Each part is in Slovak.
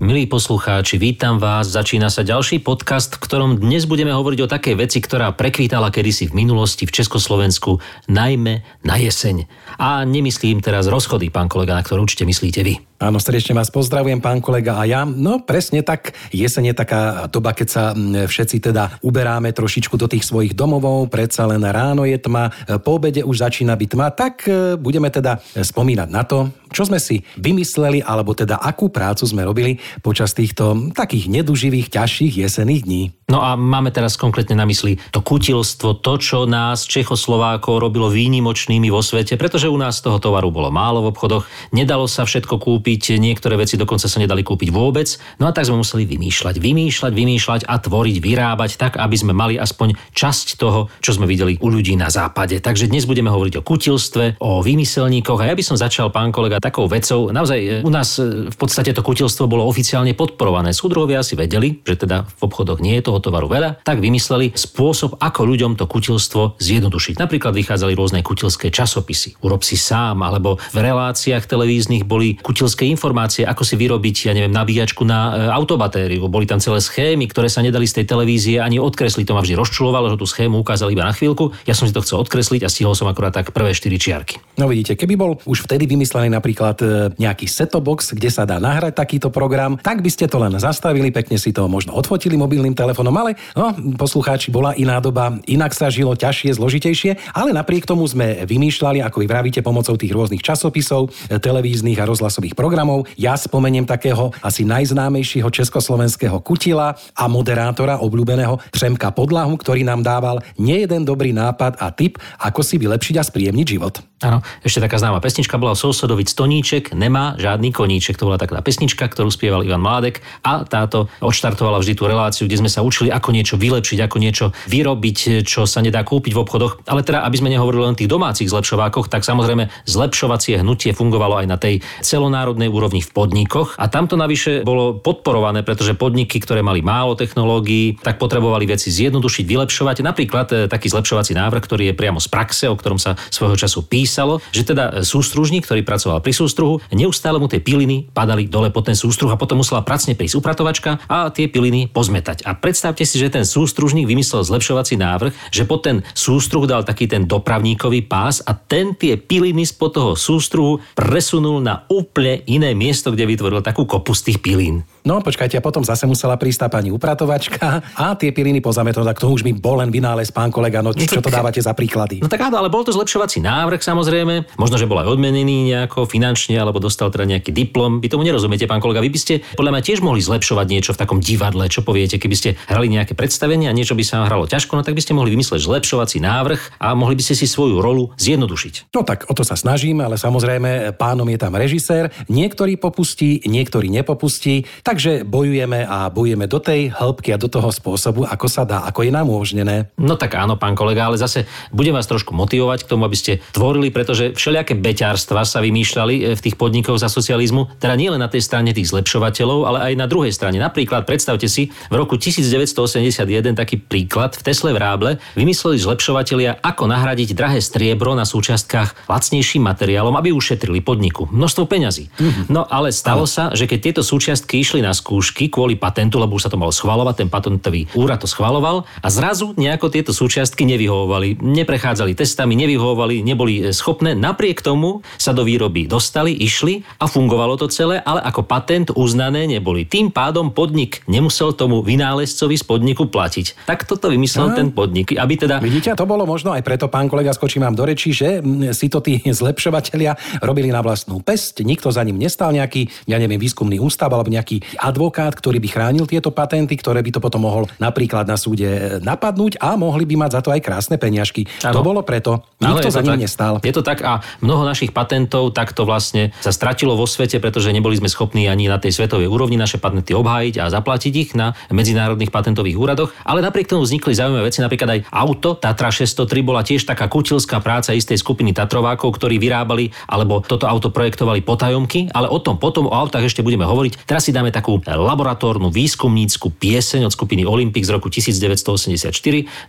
Milí poslucháči, vítam vás. Začína sa ďalší podcast, v ktorom dnes budeme hovoriť o takej veci, ktorá prekvítala kedysi v minulosti v Československu, najmä na jeseň. A nemyslím teraz rozchody, pán kolega, na ktoré určite myslíte vy. Áno, srdečne vás pozdravujem, pán kolega. A ja, no presne tak, jeseň je taká doba, keď sa všetci teda uberáme trošičku do tých svojich domovov, predsa len ráno je tma, po obede už začína byť tma, tak e, budeme teda spomínať na to, čo sme si vymysleli, alebo teda akú prácu sme robili počas týchto takých neduživých, ťažších jesenných dní. No a máme teraz konkrétne na mysli to kutilstvo, to, čo nás Čechoslovákov robilo výnimočnými vo svete, pretože u nás toho tovaru bolo málo v obchodoch, nedalo sa všetko kúpiť, niektoré veci dokonca sa nedali kúpiť vôbec, no a tak sme museli vymýšľať, vymýšľať, vymýšľať a tvoriť, vyrábať tak, aby sme mali aspoň časť toho, čo sme videli u ľudí na západe. Takže dnes budeme hovoriť o kutilstve, o vymyselníkoch a ja by som začal, pán kolega, takou vecou. Naozaj e, u nás e, v podstate to kutilstvo bolo oficiálne podporované. Súdruhovia si vedeli, že teda v obchodoch nie je toho tovaru veľa, tak vymysleli spôsob, ako ľuďom to kutilstvo zjednodušiť. Napríklad vychádzali rôzne kutilské časopisy. Urob si sám, alebo v reláciách televíznych boli kutilské informácie, ako si vyrobiť, ja neviem, nabíjačku na e, autobatériu. Boli tam celé schémy, ktoré sa nedali z tej televízie ani odkresliť. To ma vždy rozčulovalo, že tú schému ukázali iba na chvíľku. Ja som si to chcel odkresliť a stihol som akurát tak prvé 4 čiarky. No vidíte, keby bol už vtedy vymyslený napríklad e, nejaký setobox, kde sa dá nahrať takýto program, tak by ste to len zastavili, pekne si to možno odfotili mobilným telefónom ale no, poslucháči, bola iná doba, inak sa žilo ťažšie, zložitejšie, ale napriek tomu sme vymýšľali, ako vy vravíte, pomocou tých rôznych časopisov, televíznych a rozhlasových programov. Ja spomeniem takého asi najznámejšieho československého kutila a moderátora obľúbeného Přemka Podlahu, ktorý nám dával nejeden dobrý nápad a tip, ako si vylepšiť a spríjemniť život. Áno, ešte taká známa pesnička bola Sousedovic Toníček, nemá žiadny koníček. To bola taká pesnička, ktorú spieval Ivan Mládek a táto odštartovala vždy tú reláciu, kde sme sa učili, ako niečo vylepšiť, ako niečo vyrobiť, čo sa nedá kúpiť v obchodoch. Ale teda, aby sme nehovorili len tých domácich zlepšovákoch, tak samozrejme zlepšovacie hnutie fungovalo aj na tej celonárodnej úrovni v podnikoch. A tamto navyše bolo podporované, pretože podniky, ktoré mali málo technológií, tak potrebovali veci zjednodušiť, vylepšovať. Napríklad e, taký zlepšovací návrh, ktorý je priamo z praxe, o ktorom sa svojho času písal písalo, že teda sústružník, ktorý pracoval pri sústruhu, neustále mu tie piliny padali dole pod ten sústruh a potom musela pracne prísť upratovačka a tie piliny pozmetať. A predstavte si, že ten sústružník vymyslel zlepšovací návrh, že pod ten sústruh dal taký ten dopravníkový pás a ten tie piliny spod toho sústruhu presunul na úplne iné miesto, kde vytvoril takú kopu z tých pilín. No počkajte, a potom zase musela prísť tá pani upratovačka a tie piliny pozametnúť, tak to už mi bol len vynález, pán kolega, no čo to dávate za príklady? No tak áno, ale bol to zlepšovací návrh samozrejme, možno, že bol aj odmenený nejako finančne, alebo dostal teda nejaký diplom. Vy tomu nerozumiete, pán kolega, vy by ste podľa mňa tiež mohli zlepšovať niečo v takom divadle, čo poviete, keby ste hrali nejaké predstavenie a niečo by sa hralo ťažko, no tak by ste mohli vymysleť zlepšovací návrh a mohli by ste si svoju rolu zjednodušiť. No tak o to sa snažím, ale samozrejme pánom je tam režisér, niektorý popustí, niektorý nepopustí. Takže bojujeme a bojujeme do tej hĺbky a do toho spôsobu, ako sa dá, ako je nám umožnené. No tak áno, pán kolega, ale zase budem vás trošku motivovať k tomu, aby ste tvorili, pretože všelijaké beťárstva sa vymýšľali e, v tých podnikoch za socializmu, teda nie len na tej strane tých zlepšovateľov, ale aj na druhej strane. Napríklad predstavte si, v roku 1981 taký príklad v Tesle v Ráble vymysleli zlepšovatelia, ako nahradiť drahé striebro na súčiastkách lacnejším materiálom, aby ušetrili podniku množstvo peňazí. Mm-hmm. No ale stalo sa, že keď tieto súčiastky išli na skúšky kvôli patentu, lebo už sa to malo schvalovať, ten patentový úrad to schvaloval a zrazu nejako tieto súčiastky nevyhovovali, neprechádzali testami, nevyhovovali, neboli e, schopné. Napriek tomu sa do výroby dostali, išli a fungovalo to celé, ale ako patent uznané neboli. Tým pádom podnik nemusel tomu vynálezcovi z podniku platiť. Tak toto vymyslel Aha. ten podnik, aby teda... Vidíte, to bolo možno aj preto, pán kolega, skočím vám do rečí, že si to tí zlepšovateľia robili na vlastnú pesť, nikto za ním nestal nejaký, ja neviem, výskumný ústav alebo nejaký advokát, ktorý by chránil tieto patenty, ktoré by to potom mohol napríklad na súde e, napadnúť a mohli by mať za to aj krásne peniažky. Ano. To bolo preto. Nikto za ním tak, nestal. Je to tak a mnoho našich patentov takto vlastne sa stratilo vo svete, pretože neboli sme schopní ani na tej svetovej úrovni naše patenty obhájiť a zaplatiť ich na medzinárodných patentových úradoch. Ale napriek tomu vznikli zaujímavé veci, napríklad aj auto Tatra 603 bola tiež taká kutilská práca istej skupiny Tatrovákov, ktorí vyrábali alebo toto auto projektovali potajomky, ale o tom potom o autách ešte budeme hovoriť. Teraz si dáme takú laboratórnu výskumnícku pieseň od skupiny Olympic z roku 1984.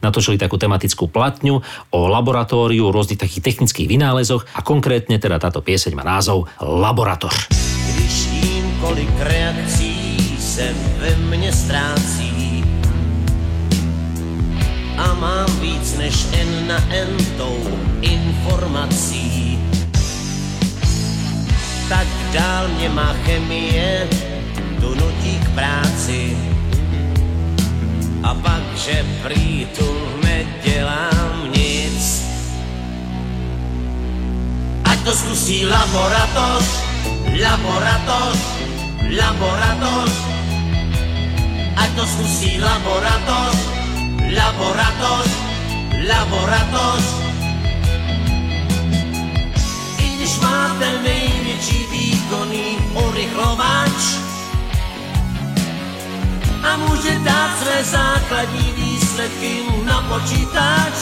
Natočili takú tematickú platňu o laboratóriu, rôznych takých technických vynálezoch a konkrétne teda táto pieseň má názov Laborator. Když vím, kolik reakcí se ve mně ztrácí a mám víc než N na N tou informací, tak dál mě má chemie tu nutí k práci. A pak, že prý tu nedělám nic. Ať to zkusí laboratoř, laboratoř, laboratoř. Ať to zkusí laboratoř, laboratoř, laboratoř. I když máte největší výkonný urychlovač a může dát své základní výsledky na počítač.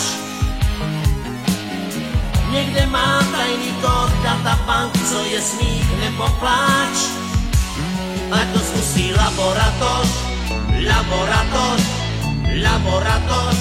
Někde má tajný kód databank, co je smích nebo pláč. Ať to zkusí laboratoř, laboratoř, laboratoř.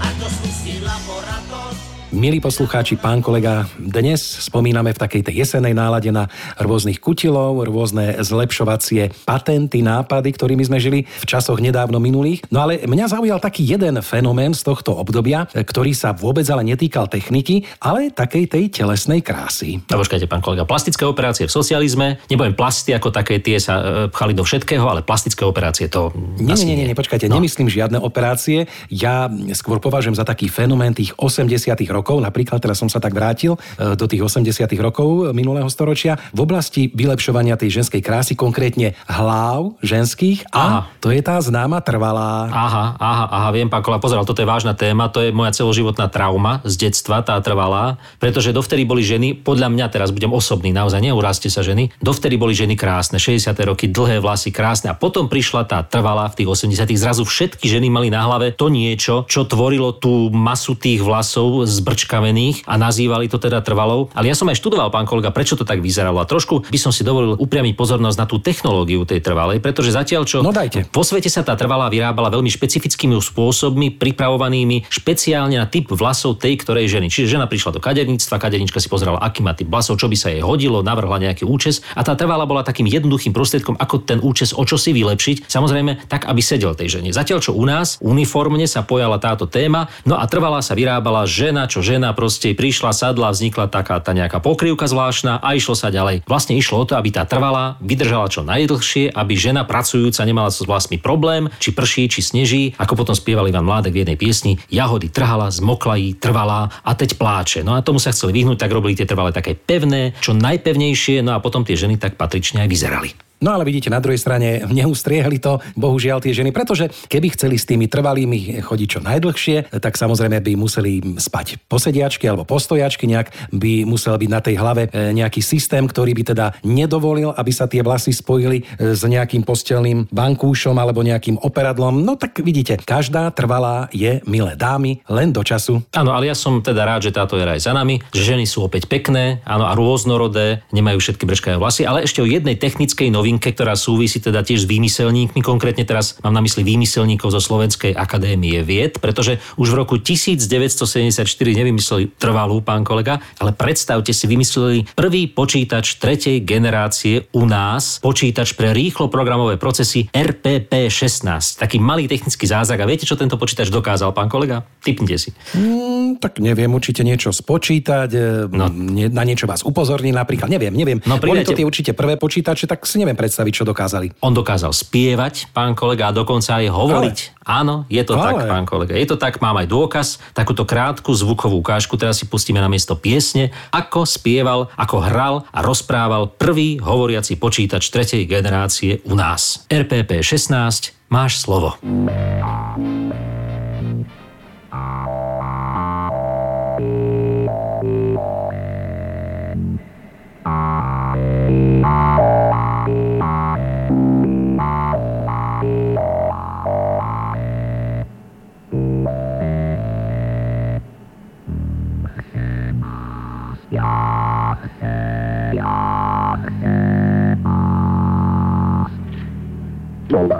Ať to zkusí laboratoř. Milí poslucháči, pán kolega, dnes spomíname v takej tej jesenej nálade na rôznych kutilov, rôzne zlepšovacie patenty, nápady, ktorými sme žili v časoch nedávno minulých. No ale mňa zaujal taký jeden fenomén z tohto obdobia, ktorý sa vôbec ale netýkal techniky, ale takej tej telesnej krásy. A počkajte, pán kolega, plastické operácie v socializme, nebudem plasty ako také, tie sa e, pchali do všetkého, ale plastické operácie to Nie, nie, nie, nie, počkajte, no. nemyslím žiadne operácie. Ja skôr považujem za taký fenomén tých 80 rokov, napríklad teraz som sa tak vrátil e, do tých 80 rokov minulého storočia, v oblasti vylepšovania tej ženskej krásy, konkrétne hlav ženských a Aha. to je tá známa trvalá. Aha, aha, aha, viem, pán Kola, pozeral, toto je vážna téma, to je moja celoživotná trauma z detstva, tá trvalá, pretože dovtedy boli ženy, podľa mňa teraz budem osobný, naozaj neuráste sa ženy, dovtedy boli ženy krásne, 60. roky, dlhé vlasy, krásne a potom prišla tá trvalá v tých 80. zrazu všetky ženy mali na hlave to niečo, čo tvorilo tú masu tých vlasov zbrčkavených a nazývali to teda trvalou. Ale ja som aj študoval, pán kolega, prečo to tak vyzeralo a trošku by som si dovolil upriamiť pozornosť na tú technológiu tej trvalej, pretože zatiaľ čo No dajte. vo svete sa tá trvalá vyrábala veľmi špecifickými spôsobmi, pripravovanými špeciálne na typ vlasov tej ktorej ženy. Čiže žena prišla do kaderníctva, kadernička si pozerala, aký má typ vlasov, čo by sa jej hodilo, navrhla nejaký účes a tá trvalá bola takým jednoduchým prostriedkom, ako ten účes o čo si vylepšiť, samozrejme tak, aby sedel tej žene. Zatiaľ čo u nás uniformne sa pojala táto téma, no a trvalá sa vyrábala žena, čo žena proste prišla, sadla, vznikla taká tá nejaká pokrývka zvláštna a išlo sa ďalej. Vlastne išlo o to, aby tá trvalá vydržala čo najdlhšie, aby žena pracujúca nemala s vlastmi problém, či prší, či sneží, ako potom spieval Ivan Mládek v jednej piesni, jahody trhala, zmokla jí, trvalá a teď pláče. No a tomu sa chceli vyhnúť, tak robili tie trvalé také pevné, čo najpevnejšie, no a potom tie ženy tak patrične aj vyzerali. No ale vidíte, na druhej strane neustriehli to, bohužiaľ tie ženy, pretože keby chceli s tými trvalými chodiť čo najdlhšie, tak samozrejme by museli spať posediačky alebo postojačky, nejak by musel byť na tej hlave e, nejaký systém, ktorý by teda nedovolil, aby sa tie vlasy spojili e, s nejakým postelným bankúšom alebo nejakým operadlom. No tak vidíte, každá trvalá je, milé dámy, len do času. Áno, ale ja som teda rád, že táto era je za nami, že ženy sú opäť pekné, áno, a rôznorodé, nemajú všetky breškavé vlasy, ale ešte o jednej technickej novinke, ktorá súvisí teda tiež s výmyselníkmi, konkrétne teraz mám na mysli výmyselníkov zo Slovenskej akadémie vied, pretože už v roku 1974 nevymysleli trvalú, pán kolega, ale predstavte si, vymysleli prvý počítač tretej generácie u nás, počítač pre rýchlo programové procesy RPP16. Taký malý technický zázrak. A viete, čo tento počítač dokázal, pán kolega? Typnite si. Mm, tak neviem, určite niečo spočítať, no. No. na niečo vás upozorniť napríklad, neviem, neviem. No, Boli to pridajte- tie určite prvé počítače, tak si neviem predstaviť, čo dokázali. On dokázal spievať, pán kolega, a dokonca aj hovoriť. Áno, je to Ale. tak, pán kolega. Je to tak, mám aj dôkaz, takúto krátku zvukovú ukážku, teraz si pustíme na miesto piesne, ako spieval, ako hral a rozprával prvý hovoriaci počítač tretej generácie u nás. RPP 16, máš slovo.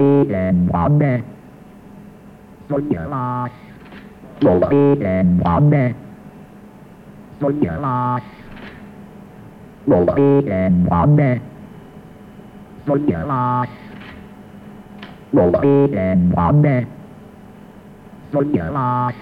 意見玩咩？信仰啦，冇意見玩咩？信仰啦，冇意見玩咩？信仰啦，冇意見玩咩？信仰啦。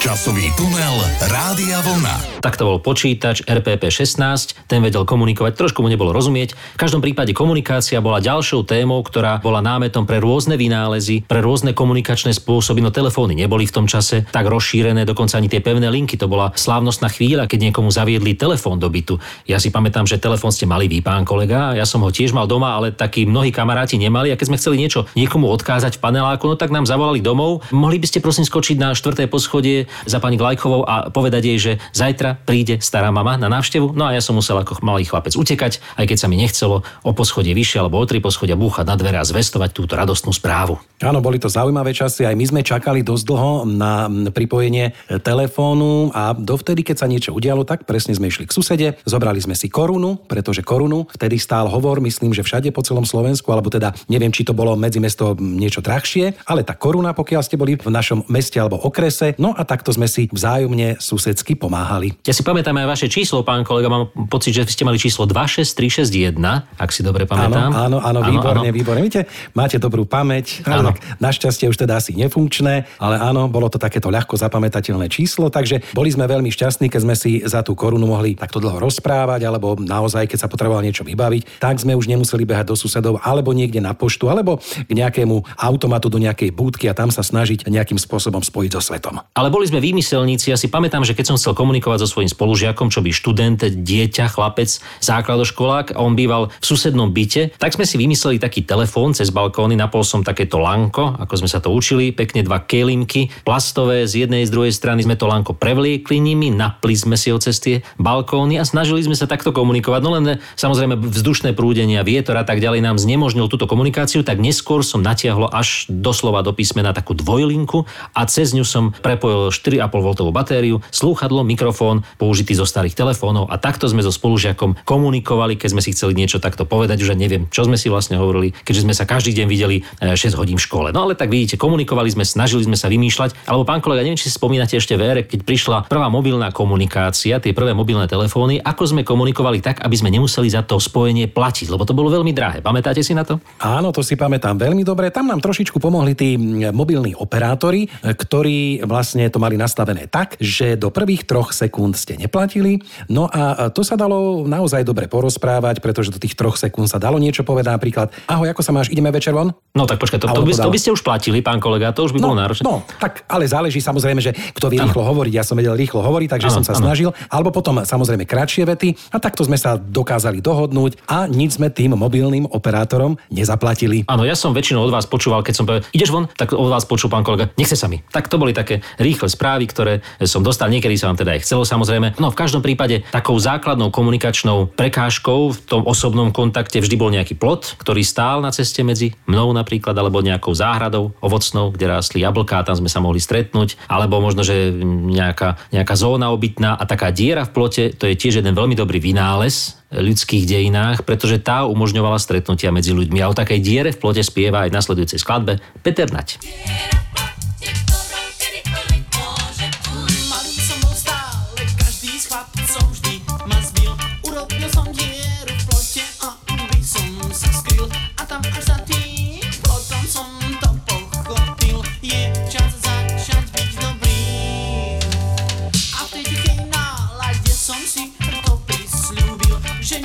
Časový tunel Rádia Vlna. Tak to bol počítač RPP-16, ten vedel komunikovať, trošku mu nebolo rozumieť. V každom prípade komunikácia bola ďalšou témou, ktorá bola námetom pre rôzne vynálezy, pre rôzne komunikačné spôsoby, no telefóny neboli v tom čase tak rozšírené, dokonca ani tie pevné linky. To bola slávnostná chvíľa, keď niekomu zaviedli telefón do bytu. Ja si pamätám, že telefón ste mali vy, pán kolega, ja som ho tiež mal doma, ale takí mnohí kamaráti nemali. A keď sme chceli niečo niekomu odkázať v paneláku, no tak nám zavolali domov. Mohli by ste prosím skočiť na štvrté poschodie za pani Glajkovou a povedať jej, že zajtra príde stará mama na návštevu. No a ja som musel ako malý chlapec utekať, aj keď sa mi nechcelo o poschodie vyššie alebo o tri poschodia búchať na dvere a zvestovať túto radostnú správu. Áno, boli to zaujímavé časy. Aj my sme čakali dosť dlho na pripojenie telefónu a dovtedy, keď sa niečo udialo, tak presne sme išli k susede, zobrali sme si korunu, pretože korunu vtedy stál hovor, myslím, že všade po celom Slovensku, alebo teda neviem, či to bolo medzi mesto niečo drahšie, ale tá koruna, pokiaľ ste boli v našom meste alebo okrese, no a takto sme si vzájomne susedsky pomáhali. Ja si pamätám aj vaše číslo, pán kolega, mám pocit, že ste mali číslo 26361, ak si dobre pamätám. Áno, áno, áno, výborne, áno. výborne. Víte, máte dobrú pamäť, áno. Tak našťastie už teda asi nefunkčné, ale áno, bolo to takéto ľahko zapamätateľné číslo, takže boli sme veľmi šťastní, keď sme si za tú korunu mohli takto dlho rozprávať, alebo naozaj, keď sa potreboval niečo vybaviť, tak sme už nemuseli behať do susedov, alebo niekde na poštu, alebo k nejakému automatu do nejakej búdky a tam sa snažiť nejakým spôsobom spojiť so svetom. Ale boli sme vymyselníci, ja si pamätám, že keď som chcel komunikovať so svojím spolužiakom, čo by študent, dieťa, chlapec, základoškolák, a on býval v susednom byte, tak sme si vymysleli taký telefón cez balkóny, napol som takéto lanko, ako sme sa to učili, pekne dva kelimky, plastové, z jednej, z druhej strany sme to lanko prevliekli nimi, napli sme si ho cez tie balkóny a snažili sme sa takto komunikovať. No len samozrejme vzdušné prúdenia, vietor a tak ďalej nám znemožnil túto komunikáciu, tak neskôr som natiahlo až doslova do písmena takú dvojlinku a cez ňu som prepojil 4,5 V batériu, slúchadlo, mikrofón, použitý zo starých telefónov a takto sme so spolužiakom komunikovali, keď sme si chceli niečo takto povedať, už neviem, čo sme si vlastne hovorili, keďže sme sa každý deň videli 6 e, hodín v škole. No ale tak vidíte, komunikovali sme, snažili sme sa vymýšľať, alebo pán kolega, neviem, či si spomínate ešte v ére, keď prišla prvá mobilná komunikácia, tie prvé mobilné telefóny, ako sme komunikovali tak, aby sme nemuseli za to spojenie platiť, lebo to bolo veľmi drahé. Pamätáte si na to? Áno, to si pamätám veľmi dobre. Tam nám trošičku pomohli tí mobilní operátori, e, ktorí vlastne to mali nastavené tak, že do prvých troch sekúnd ste neplatili. No a to sa dalo naozaj dobre porozprávať, pretože do tých troch sekúnd sa dalo niečo povedať. Napríklad, ahoj, ako sa máš, ideme večer von? No tak počkaj, to, to, by, to by ste už platili, pán kolega, to už by no, bolo náročné. No, tak ale záleží samozrejme, že kto vie ano. rýchlo hovoriť. Ja som vedel rýchlo hovoriť, takže ano, som sa ano. snažil. Alebo potom samozrejme kratšie vety a takto sme sa dokázali dohodnúť a nič sme tým mobilným operátorom nezaplatili. Áno, ja som väčšinou od vás počúval, keď som povedal, ideš von, tak od vás počul pán kolega, nechce sa mi. Tak to boli také rýchle správy, ktoré som dostal, niekedy sa vám teda aj chcelo samozrejme. No v každom prípade takou základnou komunikačnou prekážkou v tom osobnom kontakte vždy bol nejaký plot, ktorý stál na ceste medzi mnou napríklad, alebo nejakou záhradou ovocnou, kde rástli jablká, tam sme sa mohli stretnúť, alebo možno, že nejaká, nejaká zóna obytná a taká diera v plote, to je tiež jeden veľmi dobrý vynález ľudských dejinách, pretože tá umožňovala stretnutia medzi ľuďmi. A o takej diere v plote spieva aj v nasledujúcej skladbe Peter Nať. Diera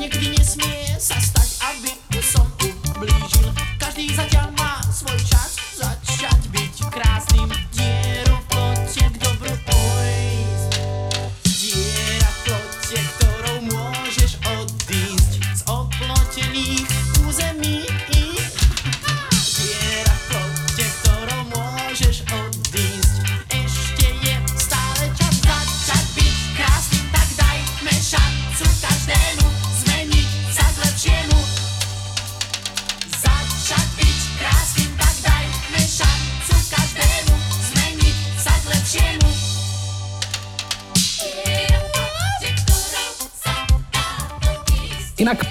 som ublížil. Každý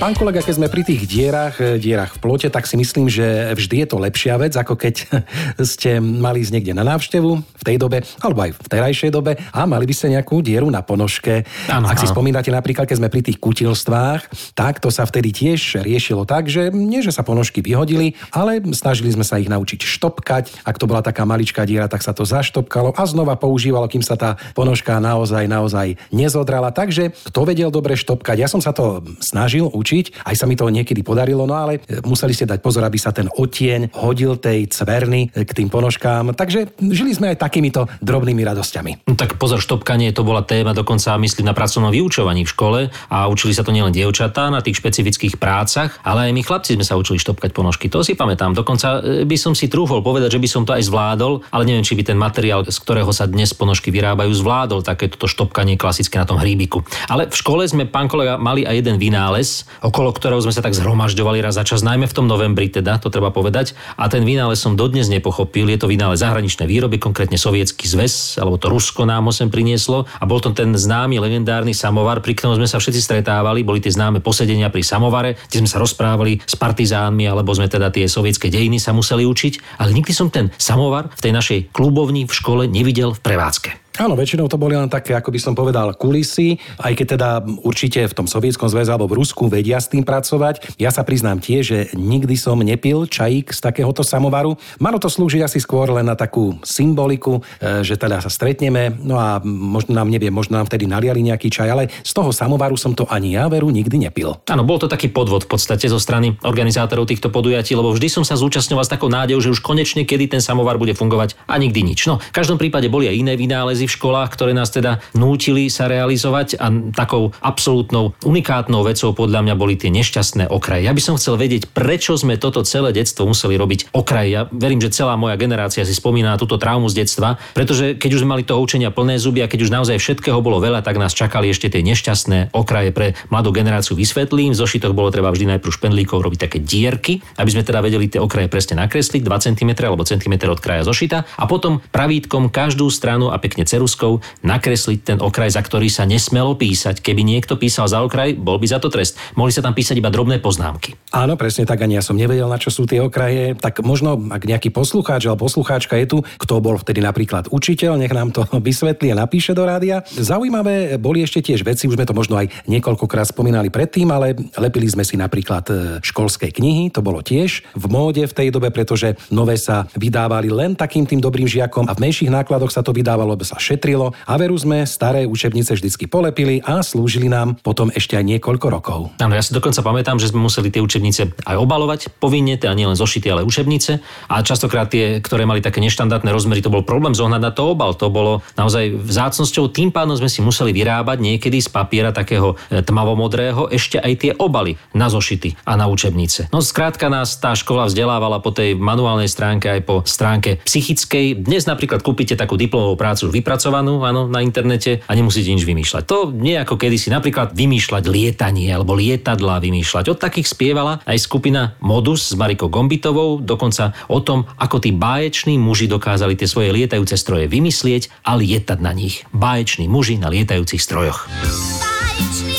pán kolega, keď sme pri tých dierach, e, dierach v plote, tak si myslím, že vždy je to lepšia vec, ako keď ste mali ísť niekde na návštevu v tej dobe, alebo aj v terajšej dobe a mali by ste nejakú dieru na ponožke. Áno, Ak si áno. spomínate napríklad, keď sme pri tých kutilstvách, tak to sa vtedy tiež riešilo tak, že nie, že sa ponožky vyhodili, ale snažili sme sa ich naučiť štopkať. Ak to bola taká maličká diera, tak sa to zaštopkalo a znova používalo, kým sa tá ponožka naozaj, naozaj nezodrala. Takže kto vedel dobre štopkať, ja som sa to snažil učiť, aj sa mi to niekedy podarilo, no ale e, museli ste dať pozor, aby sa ten otieň hodil tej cverny e, k tým ponožkám. Takže žili sme aj takýmito drobnými radosťami. No tak pozor, štopkanie to bola téma dokonca, myslím, na pracovnom vyučovaní v škole a učili sa to nielen dievčatá na tých špecifických prácach, ale aj my chlapci sme sa učili štopkať ponožky. To si pamätám. Dokonca e, by som si trúfol povedať, že by som to aj zvládol, ale neviem, či by ten materiál, z ktorého sa dnes ponožky vyrábajú, zvládol takéto štopkanie klasické na tom hríbiku. Ale v škole sme, pán kolega, mali aj jeden vynález, okolo ktorého sme sa tak zhromažďovali raz za čas, najmä v tom novembri teda, to treba povedať. A ten vynález som dodnes nepochopil. Je to vynález zahraničnej výroby, konkrétne sovietský zväz, alebo to Rusko nám ho sem prinieslo. A bol to ten známy legendárny samovar, pri ktorom sme sa všetci stretávali. Boli tie známe posedenia pri samovare, kde sme sa rozprávali s partizánmi, alebo sme teda tie sovietské dejiny sa museli učiť. Ale nikdy som ten samovar v tej našej klubovni v škole nevidel v prevádzke. Áno, väčšinou to boli len také, ako by som povedal, kulisy, aj keď teda určite v tom Sovietskom zväze alebo v Rusku vedia s tým pracovať. Ja sa priznám tiež, že nikdy som nepil čajík z takéhoto samovaru. Malo to slúžiť asi skôr len na takú symboliku, e, že teda sa stretneme, no a možno nám neviem, možno nám vtedy naliali nejaký čaj, ale z toho samovaru som to ani ja veru nikdy nepil. Áno, bol to taký podvod v podstate zo strany organizátorov týchto podujatí, lebo vždy som sa zúčastňoval s takou nádejou, že už konečne kedy ten samovar bude fungovať a nikdy nič. No, v každom prípade boli aj iné vynálezy v školách, ktoré nás teda nútili sa realizovať a takou absolútnou unikátnou vecou podľa mňa boli tie nešťastné okraje. Ja by som chcel vedieť, prečo sme toto celé detstvo museli robiť okraj. Ja verím, že celá moja generácia si spomína na túto traumu z detstva, pretože keď už sme mali toho učenia plné zuby a keď už naozaj všetkého bolo veľa, tak nás čakali ešte tie nešťastné okraje pre mladú generáciu. Vysvetlím, v zošitoch bolo treba vždy najprv špendlíkov robiť také dierky, aby sme teda vedeli tie okraje presne nakresliť, 2 cm alebo cm od kraja zošita a potom pravítkom každú stranu a pekne ceruskou nakresliť ten okraj, za ktorý sa nesmelo písať. Keby niekto písal za okraj, bol by za to trest. Mohli sa tam písať iba drobné poznámky. Áno, presne tak, ani ja som nevedel, na čo sú tie okraje. Tak možno, ak nejaký poslucháč alebo poslucháčka je tu, kto bol vtedy napríklad učiteľ, nech nám to vysvetlí a napíše do rádia. Zaujímavé boli ešte tiež veci, už sme to možno aj niekoľkokrát spomínali predtým, ale lepili sme si napríklad e, školské knihy, to bolo tiež v móde v tej dobe, pretože nové sa vydávali len takým tým dobrým žiakom a v menších nákladoch sa to vydávalo, lebo sa šetrilo a veru sme staré učebnice vždycky polepili a slúžili nám potom ešte aj niekoľko rokov. Áno, ja si dokonca pamätám, že sme museli tie učebnice aj obalovať povinne, teda nielen zošity, ale učebnice. A častokrát tie, ktoré mali také neštandardné rozmery, to bol problém zohnať na to obal. To bolo naozaj vzácnosťou. Tým pádom sme si museli vyrábať niekedy z papiera takého e, tmavomodrého ešte aj tie obaly na zošity a na učebnice. No skrátka nás tá škola vzdelávala po tej manuálnej stránke aj po stránke psychickej. Dnes napríklad kúpite takú diplomovú prácu už vypracovanú, áno, na internete a nemusíte nič vymýšľať. To nie ako kedysi napríklad vymýšľať lietanie alebo lietadla vymýšľať. Od takých spievala aj skupina Modus s Marikou Gombitovou, dokonca o tom, ako tí báječní muži dokázali tie svoje lietajúce stroje vymyslieť a lietať na nich. Báječní muži na lietajúcich strojoch. Báječný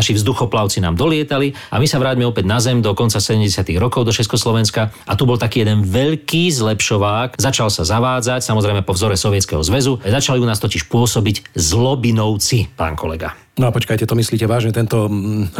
naši vzduchoplavci nám dolietali a my sa vráťme opäť na zem do konca 70. rokov do Československa a tu bol taký jeden veľký zlepšovák, začal sa zavádzať, samozrejme po vzore Sovietskeho zväzu, začali u nás totiž pôsobiť zlobinovci, pán kolega. No a počkajte, to myslíte vážne, tento,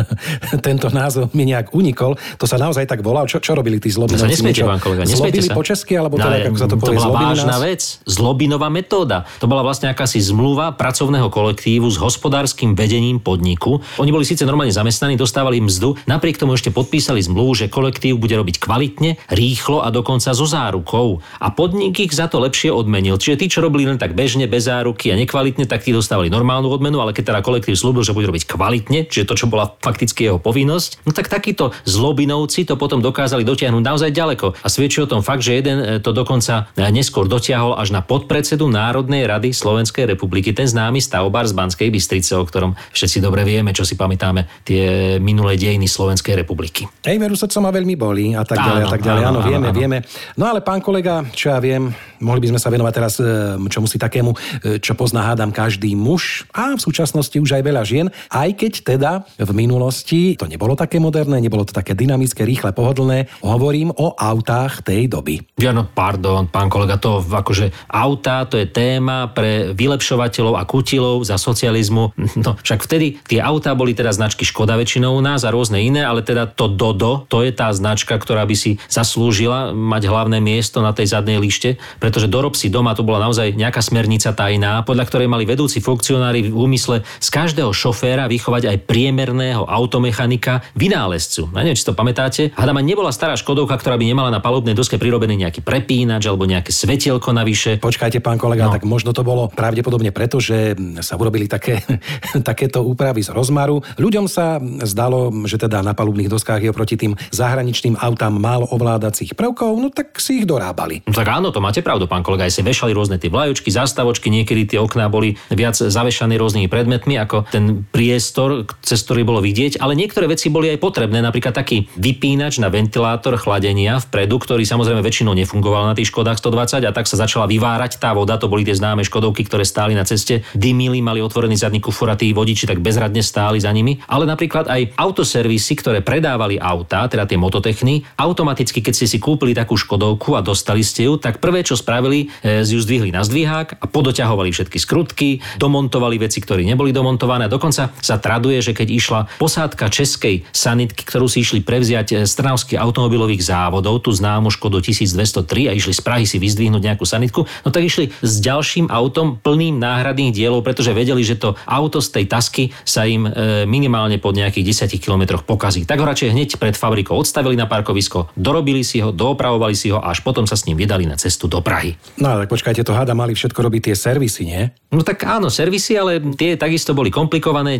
tento názov mi nejak unikol. To sa naozaj tak volá. Čo, čo robili tí To zlobinovci? sa nesmiete, pán kolega, nesmiete Zlobili sa. po česky, alebo No, teda, ale ako sa to to povie, bola zlobili vážna nás? vec, zlobinová metóda. To bola vlastne akási zmluva pracovného kolektívu s hospodárskym vedením podniku. Oni boli síce normálne zamestnaní, dostávali mzdu, napriek tomu ešte podpísali zmluvu, že kolektív bude robiť kvalitne, rýchlo a dokonca so zárukou. A podnik ich za to lepšie odmenil. Čiže tí, čo robili len tak bežne, bez záruky a nekvalitne, tak tí dostávali normálnu odmenu, ale keď teda kolektív slúbil, že bude robiť kvalitne, čiže to, čo bola fakticky jeho povinnosť, no tak takíto zlobinovci to potom dokázali dotiahnuť naozaj ďaleko. A svedčí o tom fakt, že jeden e, to dokonca e, neskôr dotiahol až na podpredsedu Národnej rady Slovenskej republiky, ten známy stavbár z Banskej Bystrice, o ktorom všetci dobre vieme, čo si pamätáme, tie minulé dejiny Slovenskej republiky. Hej, veru srdco ma veľmi bolí a tak ďalej, Áno, a tak ďalej. áno, Áno, áno, vieme, áno. vieme. No ale pán kolega, čo ja viem, mohli by sme sa venovať teraz e, čomu si takému, čo pozná hádam každý muž a v súčasnosti už aj veľa žien, aj keď teda v minulosti to nebolo také moderné, nebolo to také dynamické, rýchle, pohodlné. Hovorím o autách tej doby. Ja no, pardon, pán kolega, to akože auta, to je téma pre vylepšovateľov a kutilov za socializmu. No, však vtedy tie autá boli teda značky Škoda väčšinou u nás a rôzne iné, ale teda to Dodo, to je tá značka, ktorá by si zaslúžila mať hlavné miesto na tej zadnej lište, pretože dorob si doma to bola naozaj nejaká smernica tajná, podľa ktorej mali vedúci funkcionári v úmysle z každého šoféra vychovať aj priemerného automechanika vynálezcu. Ja neviem, či to pamätáte. Hádam, nebola stará Škodovka, ktorá by nemala na palubnej doske prirobený nejaký prepínač alebo nejaké svetielko navyše. Počkajte, pán kolega, no. tak možno to bolo pravdepodobne preto, že sa urobili také, takéto úpravy z rozmaru. Ľuďom sa zdalo, že teda na palubných doskách je oproti tým zahraničným autám málo ovládacích prvkov, no tak si ich dorábali. No tak áno, to máte pravdu, pán kolega. Aj si vešali rôzne tie vlajočky, zastavočky, niekedy tie okná boli viac zavešané rôznymi predmetmi, ako ten priestor, cez ktorý bolo vidieť, ale niektoré veci boli aj potrebné, napríklad taký vypínač na ventilátor chladenia vpredu, ktorý samozrejme väčšinou nefungoval na tých Škodách 120 a tak sa začala vyvárať tá voda, to boli tie známe Škodovky, ktoré stáli na ceste, dymili, mali otvorený zadný kufor a tí vodiči tak bezradne stáli za nimi, ale napríklad aj autoservisy, ktoré predávali autá, teda tie mototechny, automaticky, keď ste si kúpili takú Škodovku a dostali ste ju, tak prvé, čo spravili, e, ju zdvihli na zdvihák a podoťahovali všetky skrutky, domontovali veci, ktoré neboli domontované a dokonca sa traduje, že keď išla posádka českej sanitky, ktorú si išli prevziať e, z Trnavských automobilových závodov, tú známu Škodu 1203 a išli z Prahy si vyzdvihnúť nejakú sanitku, no tak išli s ďalším autom plným náhradných dielov, pretože vedeli, že to auto z tej tasky sa im e, minimálne po nejakých 10 kilometroch pokazí. Tak ho radšej hneď pred fabrikou odstavili na parkovisko, dorobili si ho, doopravovali si ho a až potom sa s ním vydali na cestu do Prahy. No ale tak počkajte, to hada mali všetko robiť tie servisy, nie? No tak áno, servisy, ale tie takisto boli komplikované,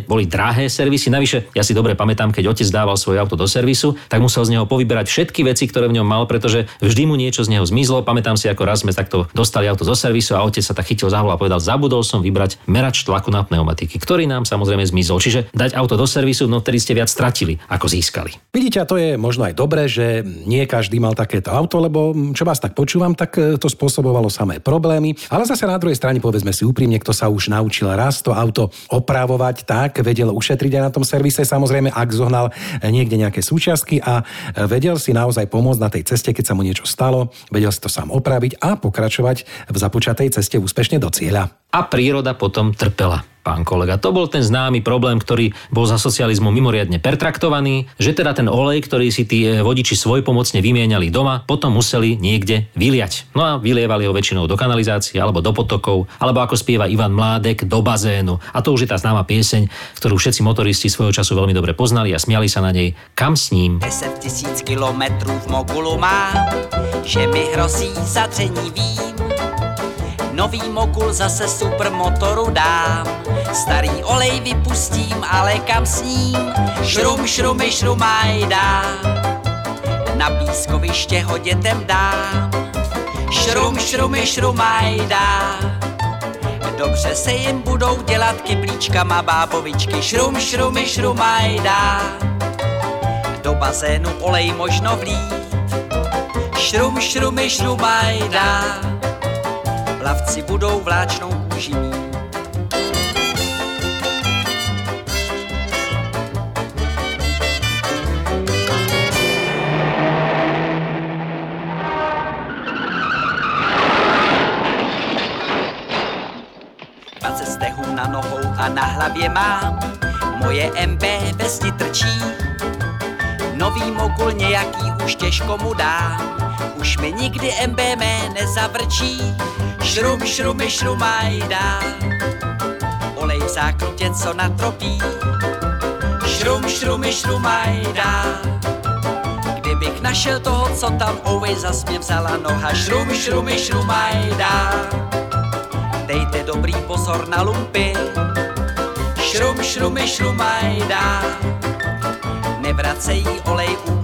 boli drahé servisy. Navyše, ja si dobre pamätám, keď otec dával svoje auto do servisu, tak musel z neho povyberať všetky veci, ktoré v ňom mal, pretože vždy mu niečo z neho zmizlo. Pamätám si, ako raz sme takto dostali auto zo servisu a otec sa tak chytil za hlavu a povedal, zabudol som vybrať merač tlaku na pneumatiky, ktorý nám samozrejme zmizol. Čiže dať auto do servisu, no vtedy ste viac stratili, ako získali. Vidíte, a to je možno aj dobré, že nie každý mal takéto auto, lebo čo vás tak počúvam, tak e, to spôsobovalo samé problémy. Ale zase na druhej strane, povedzme si úprimne, kto sa už naučil raz to auto opravovať, tak vedel ušetriť aj na tom servise, samozrejme, ak zohnal niekde nejaké súčiastky a vedel si naozaj pomôcť na tej ceste, keď sa mu niečo stalo, vedel si to sám opraviť a pokračovať v započatej ceste úspešne do cieľa. A príroda potom trpela. Pán kolega, to bol ten známy problém, ktorý bol za socializmu mimoriadne pertraktovaný, že teda ten olej, ktorý si tí e, vodiči svojpomocne vymieniali doma, potom museli niekde vyliať. No a vylievali ho väčšinou do kanalizácie alebo do potokov, alebo ako spieva Ivan Mládek, do bazénu. A to už je tá známa pieseň, ktorú všetci motoristi svojho času veľmi dobre poznali a smiali sa na nej. Kam s ním? 10 tisíc kilometrů v mogulu mám, že mi hrozí zadření vím. Nový mogul zase supermotoru dám, starý olej vypustím, ale kam s ním? Šrum, šrumy, šrumaj dám, na pískoviště ho dětem dám. Šrum, šrumy, šrumaj dám, Dobře se jim budou dělat kyblíčkama bábovičky. Šrum, šrumy, šrumaj dám, do bazénu olej možno vlít. Šrum, šrumy, šrumajdá, Lavci budou vláčnou kůži mít. stehů na nohou a na hlavě mám. Moje MB vesti trčí, nový mogul nějaký už těžko mu dám. Už mi nikdy MB mé nezavrčí, šrum, šrumy, šrumajdá. Olej v zákrutě, co natropí, šrum, šrumy, šrumajdá. Kdybych našel toho, co tam Owej zas mě vzala noha, šrum, šrumy, šrumajdá. Dejte dobrý pozor na lumpy, šrum, šrumy, šrumajdá. Nevracejí olej u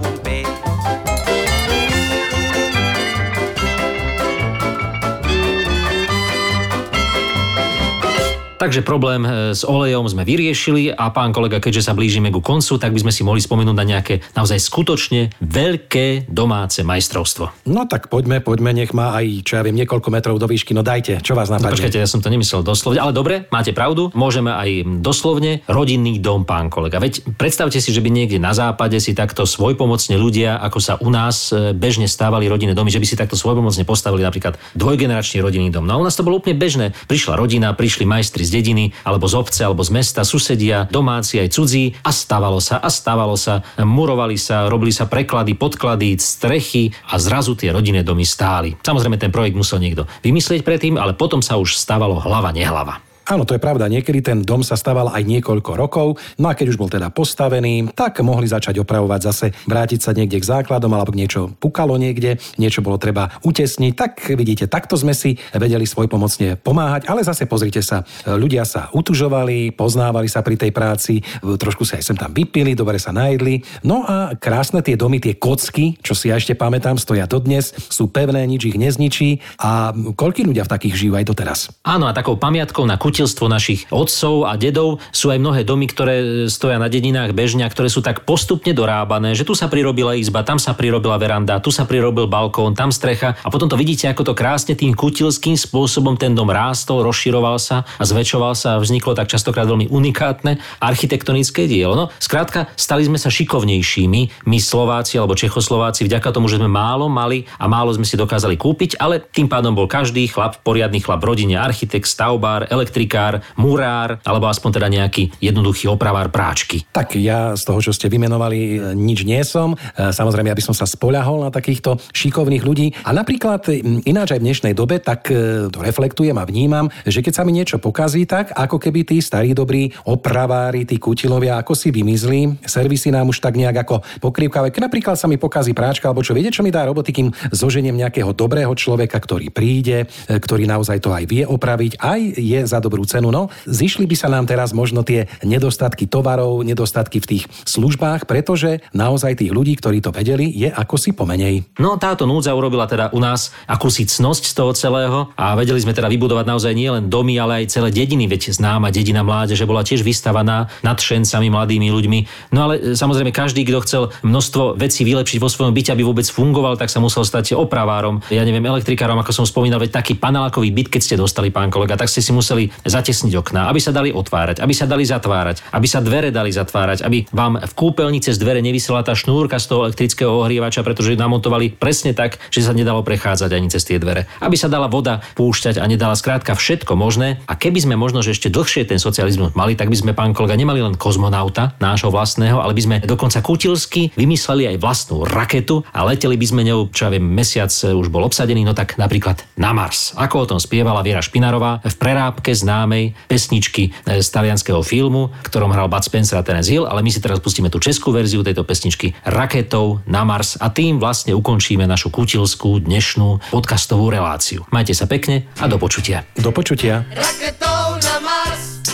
Takže problém e, s olejom sme vyriešili a pán kolega, keďže sa blížime ku koncu, tak by sme si mohli spomenúť na nejaké naozaj skutočne veľké domáce majstrovstvo. No tak poďme, poďme, nech má aj, čo ja viem, niekoľko metrov do výšky. No dajte, čo vás No, napadne? počkajte, ja som to nemyslel doslovne, ale dobre, máte pravdu, môžeme aj doslovne rodinný dom, pán kolega. Veď predstavte si, že by niekde na západe si takto svojpomocne ľudia, ako sa u nás e, bežne stávali rodinné domy, že by si takto svojpomocne postavili napríklad dvojgeneračný rodinný dom. No a u nás to bolo úplne bežné. Prišla rodina, prišli majstri z dediny, alebo z obce, alebo z mesta, susedia, domáci aj cudzí a stávalo sa a stávalo sa, murovali sa, robili sa preklady, podklady, strechy a zrazu tie rodinné domy stáli. Samozrejme ten projekt musel niekto vymyslieť predtým, ale potom sa už stávalo hlava nehlava. Áno, to je pravda. Niekedy ten dom sa staval aj niekoľko rokov, no a keď už bol teda postavený, tak mohli začať opravovať zase, vrátiť sa niekde k základom, alebo niečo pukalo niekde, niečo bolo treba utesniť. Tak vidíte, takto sme si vedeli svojpomocne pomáhať, ale zase pozrite sa, ľudia sa utužovali, poznávali sa pri tej práci, trošku sa aj sem tam vypili, dobre sa najedli. No a krásne tie domy, tie kocky, čo si ja ešte pamätám, stoja dodnes, sú pevné, nič ich nezničí a koľký ľudia v takých žijú aj doteraz. Áno, a takou pamiatkou na kutilstvo našich otcov a dedov sú aj mnohé domy, ktoré stoja na dedinách bežne, a ktoré sú tak postupne dorábané, že tu sa prirobila izba, tam sa prirobila veranda, tu sa prirobil balkón, tam strecha a potom to vidíte, ako to krásne tým kutilským spôsobom ten dom rástol, rozširoval sa a zväčšoval sa a vzniklo tak častokrát veľmi unikátne architektonické dielo. No, skrátka, stali sme sa šikovnejšími, my Slováci alebo Čechoslováci, vďaka tomu, že sme málo mali a málo sme si dokázali kúpiť, ale tým pádom bol každý chlap, poriadny chlap rodine, architekt, stavbár, elektrikár, murár, alebo aspoň teda nejaký jednoduchý opravár práčky. Tak ja z toho, čo ste vymenovali, e, nič nie som. E, Samozrejme, aby som sa spoľahol na takýchto šikovných ľudí. A napríklad ináč aj v dnešnej dobe, tak e, to reflektujem a vnímam, že keď sa mi niečo pokazí, tak ako keby tí starí dobrí opravári, tí kutilovia, ako si vymizli, servisy nám už tak nejak ako pokrývkavé. Keď napríklad sa mi pokazí práčka, alebo čo viete, čo mi dá roboty, kým zoženiem nejakého dobrého človeka, ktorý príde, ktorý naozaj to aj vie opraviť, aj je za dobrú cenu. No, zišli by sa nám teraz možno tie nedostatky tovarov, nedostatky v tých službách, pretože naozaj tých ľudí, ktorí to vedeli, je ako si pomenej. No táto núdza urobila teda u nás akúsi cnosť z toho celého a vedeli sme teda vybudovať naozaj nielen domy, ale aj celé dediny, veď známa dedina mládeže bola tiež vystavaná nadšencami, mladými ľuďmi. No ale e, samozrejme každý, kto chcel množstvo vecí vylepšiť vo svojom byte, aby vôbec fungoval, tak sa musel stať opravárom, ja neviem, elektrikárom, ako som spomínal, veď taký panelákový byt, keď ste dostali, pán kolega, tak ste si museli zatesniť okná, aby sa dali otvárať, aby sa dali zatvárať, aby sa dvere dali zatvárať, aby vám v kúpeľni cez dvere nevysela tá šnúrka z toho elektrického ohrievača, pretože ju namontovali presne tak, že sa nedalo prechádzať ani cez tie dvere. Aby sa dala voda púšťať a nedala skrátka všetko možné. A keby sme možno, že ešte dlhšie ten socializmus mali, tak by sme, pán kolega, nemali len kozmonauta nášho vlastného, ale by sme dokonca kutilsky vymysleli aj vlastnú raketu a leteli by sme ňou, čo ja viem, mesiac už bol obsadený, no tak napríklad na Mars. Ako o tom spievala Viera Špinarová v prerábke známej pesničky e, z talianského filmu, v ktorom hral Bud Spencer a Terence Hill, ale my si teraz pustíme tú českú verziu tejto pesničky Raketou na Mars a tým vlastne ukončíme našu kutilskú dnešnú podcastovú reláciu. Majte sa pekne a do počutia. Do počutia. Raketou na Mars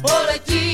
poletíme